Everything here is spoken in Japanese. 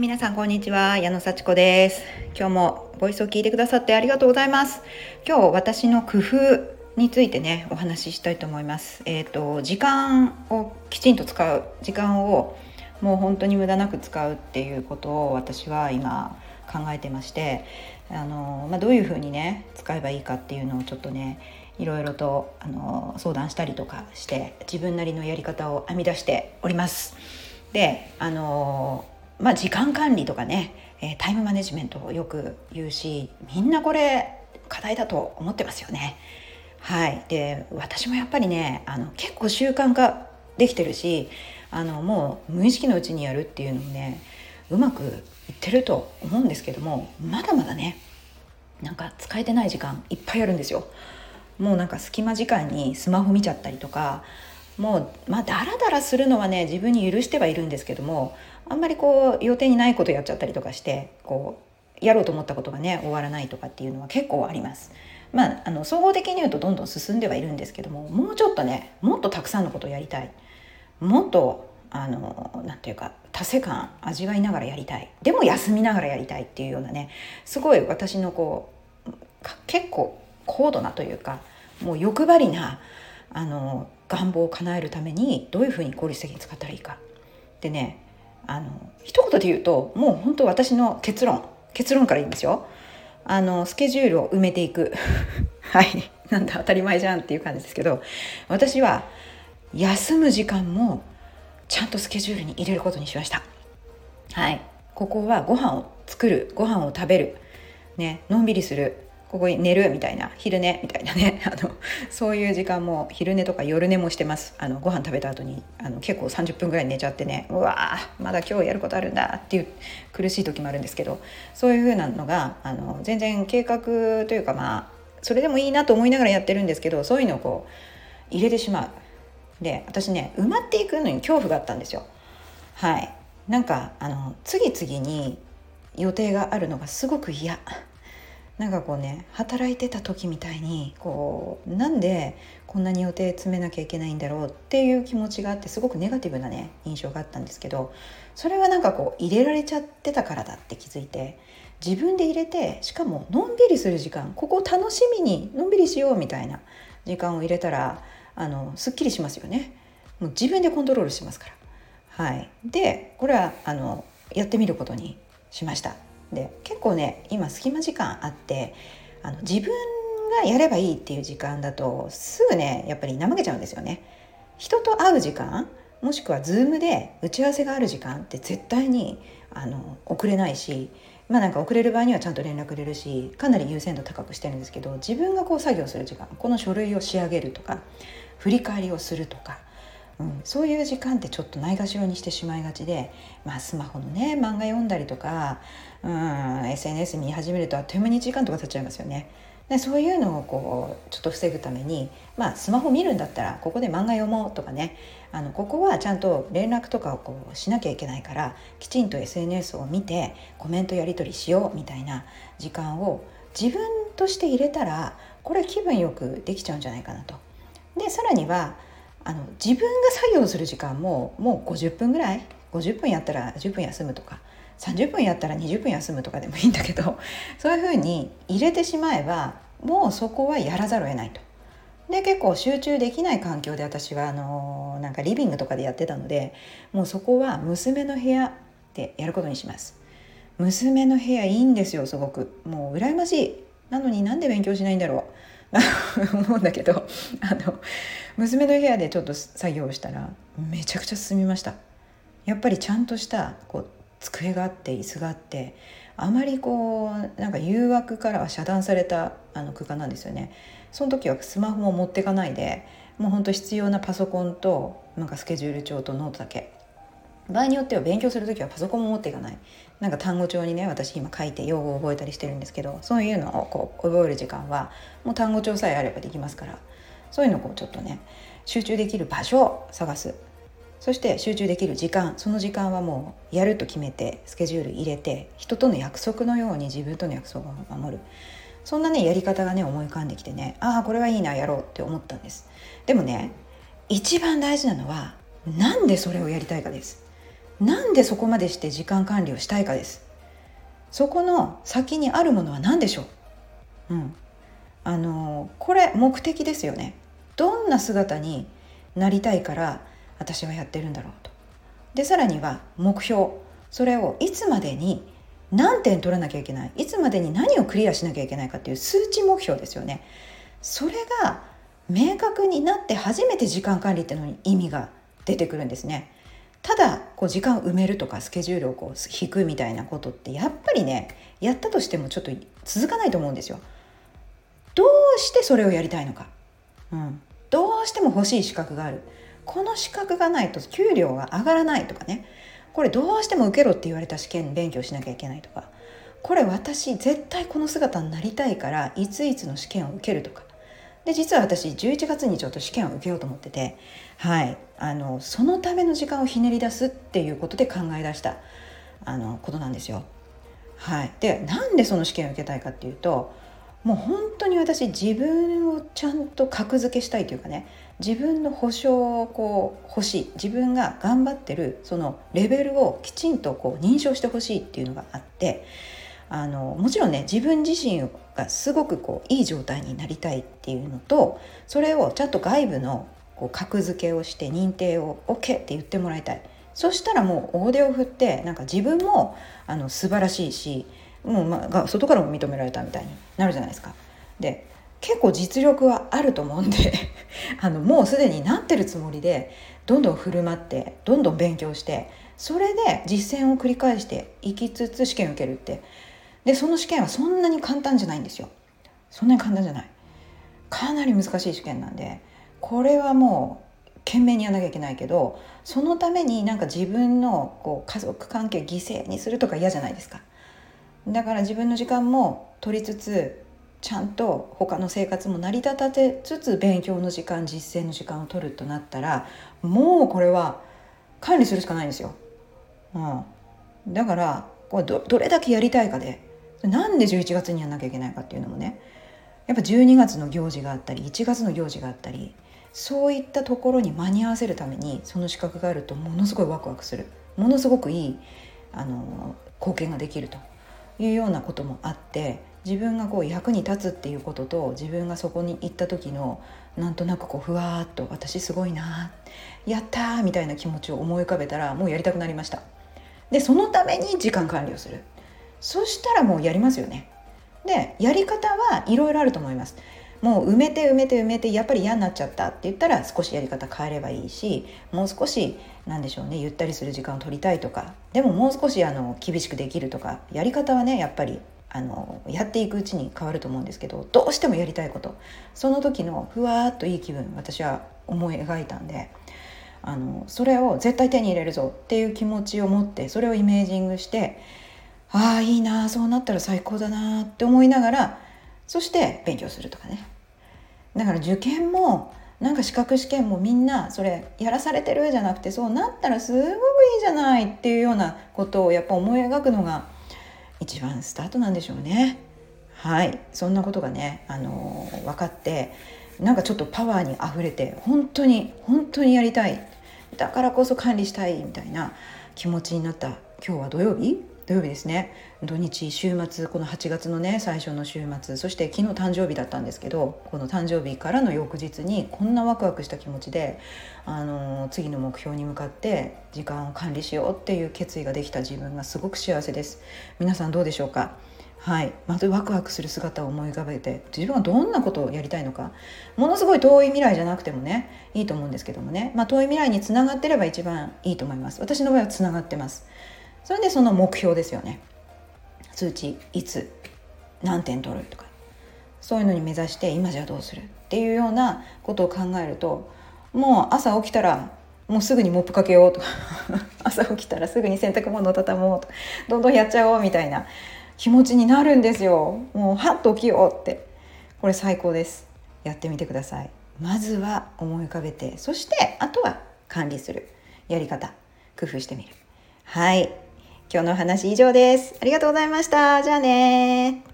皆さんこんにちは。矢野幸子です。今日もボイスを聞いてくださってありがとうございます。今日私の工夫についてねお話ししたいと思います。えっ、ー、と時間をきちんと使う。時間をもう本当に無駄なく使うっていうことを私は今考えてましてあの、まあ、どういうふうにね使えばいいかっていうのをちょっとねいろいろとあの相談したりとかして自分なりのやり方を編み出しております。であのまあ時間管理とかね、えタイムマネジメントをよく言うしみんなこれ課題だと思ってますよね。はい、で私もやっぱりねあの結構習慣化できてるしあのもう無意識のうちにやるっていうのもねうまくいってると思うんですけどもまだまだねなんか使えてない時間いっぱいあるんですよ。もうなんか隙間時間にスマホ見ちゃったりとかもうまあダラダラするのはね自分に許してはいるんですけどもあんまりこう予定にないことやっちゃったりとかしてこうやろうと思ったことがね終わらないとかっていうのは結構あります。まあ、あの総合的に言うとどんどん進んではいるんですけどももうちょっとねもっとたくさんのことをやりたいもっとあのなんていうか達成感味わいながらやりたいでも休みながらやりたいっていうようなねすごい私のこう結構高度なというかもう欲張りなあの願望を叶えるためにどういうふうに効率的に使ったらいいか。でねあの一言で言うともう本当私の結論。結論から言いますよ。あのスケジュールを埋めていく。はい。なんだ当たり前じゃんっていう感じですけど私は休む時間もちゃんとスケジュールに入れることにしました。はい。ここはご飯を作るご飯を食べるねのんびりするここに寝るみたいな昼寝みたいなね。あのそういう時間も昼寝とか夜寝もしてます。あのご飯食べた後にあの結構30分ぐらい寝ちゃってね。うわーまだ今日やることあるんだっていう苦しい時もあるんですけど。そういう風なのがあの全然計画というかまあそれでもいいなと思いながらやってるんですけどそういうのをこう入れてしまう。で私ね埋まっていくのに恐怖があったんですよ。はい。なんかあの次々に予定があるのがすごく嫌。なんかこうね働いてた時みたいにこうなんでこんなに予定詰めなきゃいけないんだろうっていう気持ちがあってすごくネガティブなね印象があったんですけどそれはなんかこう入れられちゃってたからだって気づいて自分で入れてしかものんびりする時間ここを楽しみにのんびりしようみたいな時間を入れたらあのすっきりしますよね。もう自分でコントロールしますから。はい。でこれはあのやってみることにしました。で結構ね今隙間時間あってあの自分がやればいいっていう時間だとすぐねやっぱり怠けちゃうんですよね。人と会う時間もしくは Zoom で打ち合わせがある時間って絶対にあの遅れないしまあなんか遅れる場合にはちゃんと連絡入れるしかなり優先度高くしてるんですけど自分がこう作業する時間この書類を仕上げるとか振り返りをするとかうん、そういう時間ってちょっとないがしろにしてしまいがちで、まあ、スマホのね漫画読んだりとか、うん、SNS 見始めるとあっという間に時間とか経っちゃいますよね。でそういうのをこうちょっと防ぐために、まあ、スマホ見るんだったらここで漫画読もうとかねあのここはちゃんと連絡とかをこうしなきゃいけないからきちんと SNS を見てコメントやり取りしようみたいな時間を自分として入れたらこれ気分よくできちゃうんじゃないかなと。でさらにはあの自分が作業する時間ももう50分ぐらい？50分やったら10分休むとか30分やったら20分休むとかでもいいんだけど そういうふうに入れてしまえばもうそこはやらざるを得ないと。で結構集中できない環境で私はあのなんかリビングとかでやってたのでもうそこは娘の部屋でやることにします。娘の部屋いいんですよすごくもう羨ましいなのになんで勉強しないんだろう思うんだけどあの娘の部屋でちょっと作業したらめちゃくちゃ進みました。やっぱりちゃんとしたこう机があって椅子があってあまりこうなんか誘惑からは遮断されたあの空間なんですよね。その時はスマホも持ってかないでもうほんと必要なパソコンとなんかスケジュール帳とノートだけ場合によっては勉強する時はパソコンも持っていかない。なんか単語帳にね私今書いて用語を覚えたりしてるんですけどそういうのをこう覚える時間はもう単語帳さえあればできますから。そういうのをこうちょっとね集中できる場所を探す。そして集中できる時間その時間はもうやると決めてスケジュール入れて人との約束のように自分との約束を守る。そんなねやり方がね思い浮かんできてねああこれはいいなやろうって思ったんです。でもね一番大事なのはなんでそれをやりたいかです。なんでそこまでして時間管理をしたいかです。そこの先にあるものは何でしょう？うん。あのこれ目的ですよね。どんな姿になりたいから私はやってるんだろうと。でさらには目標。それをいつまでに何点取らなきゃいけない？いつまでに何をクリアしなきゃいけないかっていう数値目標ですよね。それが明確になって初めて時間管理っていうのに意味が出てくるんですね。ただこう時間を埋めるとかスケジュールをこう引くみたいなことってやっぱりねやったとしてもちょっと続かないと思うんですよ。どうしてそれをやりたいのか、うん、どうしても欲しい資格がある。この資格がないと給料が上がらないとかね。これどうしても受けろって言われた試験勉強しなきゃいけないとか。これ私絶対この姿になりたいからいついつの試験を受けるとか。で実は私11月にちょっと試験を受けようと思っててはいあのそのための時間をひねり出すっていうことで考え出したあのことなんですよ。はい、でなんでその試験を受けたいかっていうともう本当に私自分をちゃんと格付けしたいというかね自分の保証をこう欲しい自分が頑張ってるそのレベルをきちんとこう認証してほしいっていうのがあってあのもちろんね自分自身がすごくこういい状態になりたいっていうのとそれをちゃんと外部のこう格付けをして認定を OK って言ってもらいたいそしたらもう大手を振ってなんか自分もあの素晴らしいしもう、まあ、外からも認められたみたいになるじゃないですか。で結構実力はあると思うんで あのもうすでになってるつもりでどんどん振る舞ってどんどん勉強してそれで実践を繰り返していきつつ試験受けるってでその試験はそんなに簡単じゃないんですよ。そんなに簡単じゃない。かなり難しい試験なんでこれはもう懸命にやらなきゃいけないけどそのためになんか自分のこう家族関係犠牲にするとか嫌じゃないですか。だから自分の時間も取りつつちゃんと他の生活も成り立たせつつ勉強の時間実践の時間を取るとなったらもうこれは管理するしかないんですよ。うん、だからこれどれだけやりたいかでなんで11月にやんなきゃいけないかっていうのもね。やっぱ12月の行事があったり1月の行事があったりそういったところに間に合わせるためにその資格があるとものすごいワクワクする。ものすごくいいあの貢献ができるというようなこともあって自分がこう役に立つっていうことと自分がそこに行った時のなんとなくこうふわっと私すごいなやったみたいな気持ちを思い浮かべたらもうやりたくなりました。でそのために時間管理をする。そしたらもうやりますよね。でやり方はいろいろあると思います。もう埋めて埋めて埋めてやっぱり嫌になっちゃったって言ったら少しやり方変えればいいしもう少し何でしょうねゆったりする時間を取りたいとか。でももう少しあの厳しくできるとかやり方はねやっぱりあのやっていくうちに変わると思うんですけどどうしてもやりたいこと。その時のふわっといい気分私は思い描いたんであのそれを絶対手に入れるぞっていう気持ちを持ってそれをイメージングしてああいいなそうなったら最高だなって思いながらそして勉強するとかね。だから受験もなんか資格試験もみんなそれやらされてるじゃなくてそうなったらすごくいいじゃないっていうようなことをやっぱ思い描くのが一番スタートなんでしょうね。はい。そんなことがね、あのー、分かってなんかちょっとパワーにあふれて本当に本当にやりたい。だからこそ管理したいみたいな気持ちになった今日は土曜日？土曜日ですね。土日週末この8月のね最初の週末そして昨日誕生日だったんですけどこの誕生日からの翌日にこんなワクワクした気持ちで、あの次の目標に向かって時間を管理しようっていう決意ができた自分がすごく幸せです。皆さんどうでしょうか？はい、まずワクワクする姿を思い浮かべて自分はどんなことをやりたいのか。ものすごい遠い未来じゃなくてもねいいと思うんですけどもね、まあ、遠い未来につながってれば一番いいと思います。私の場合はつながってます。それでその目標ですよね。数値いつ何点取るとか。そういうのに目指して今じゃどうするっていうようなことを考えるともう朝起きたらもうすぐにモップかけようとか。朝起きたらすぐに洗濯物を畳もうとか。どんどんやっちゃおうみたいな気持ちになるんですよ。もうハッと起きようって。これ最高です。やってみてください。まずは思い浮かべてそしてあとは管理する。やり方。工夫してみる。はい。今日の話以上です。ありがとうございました。じゃあね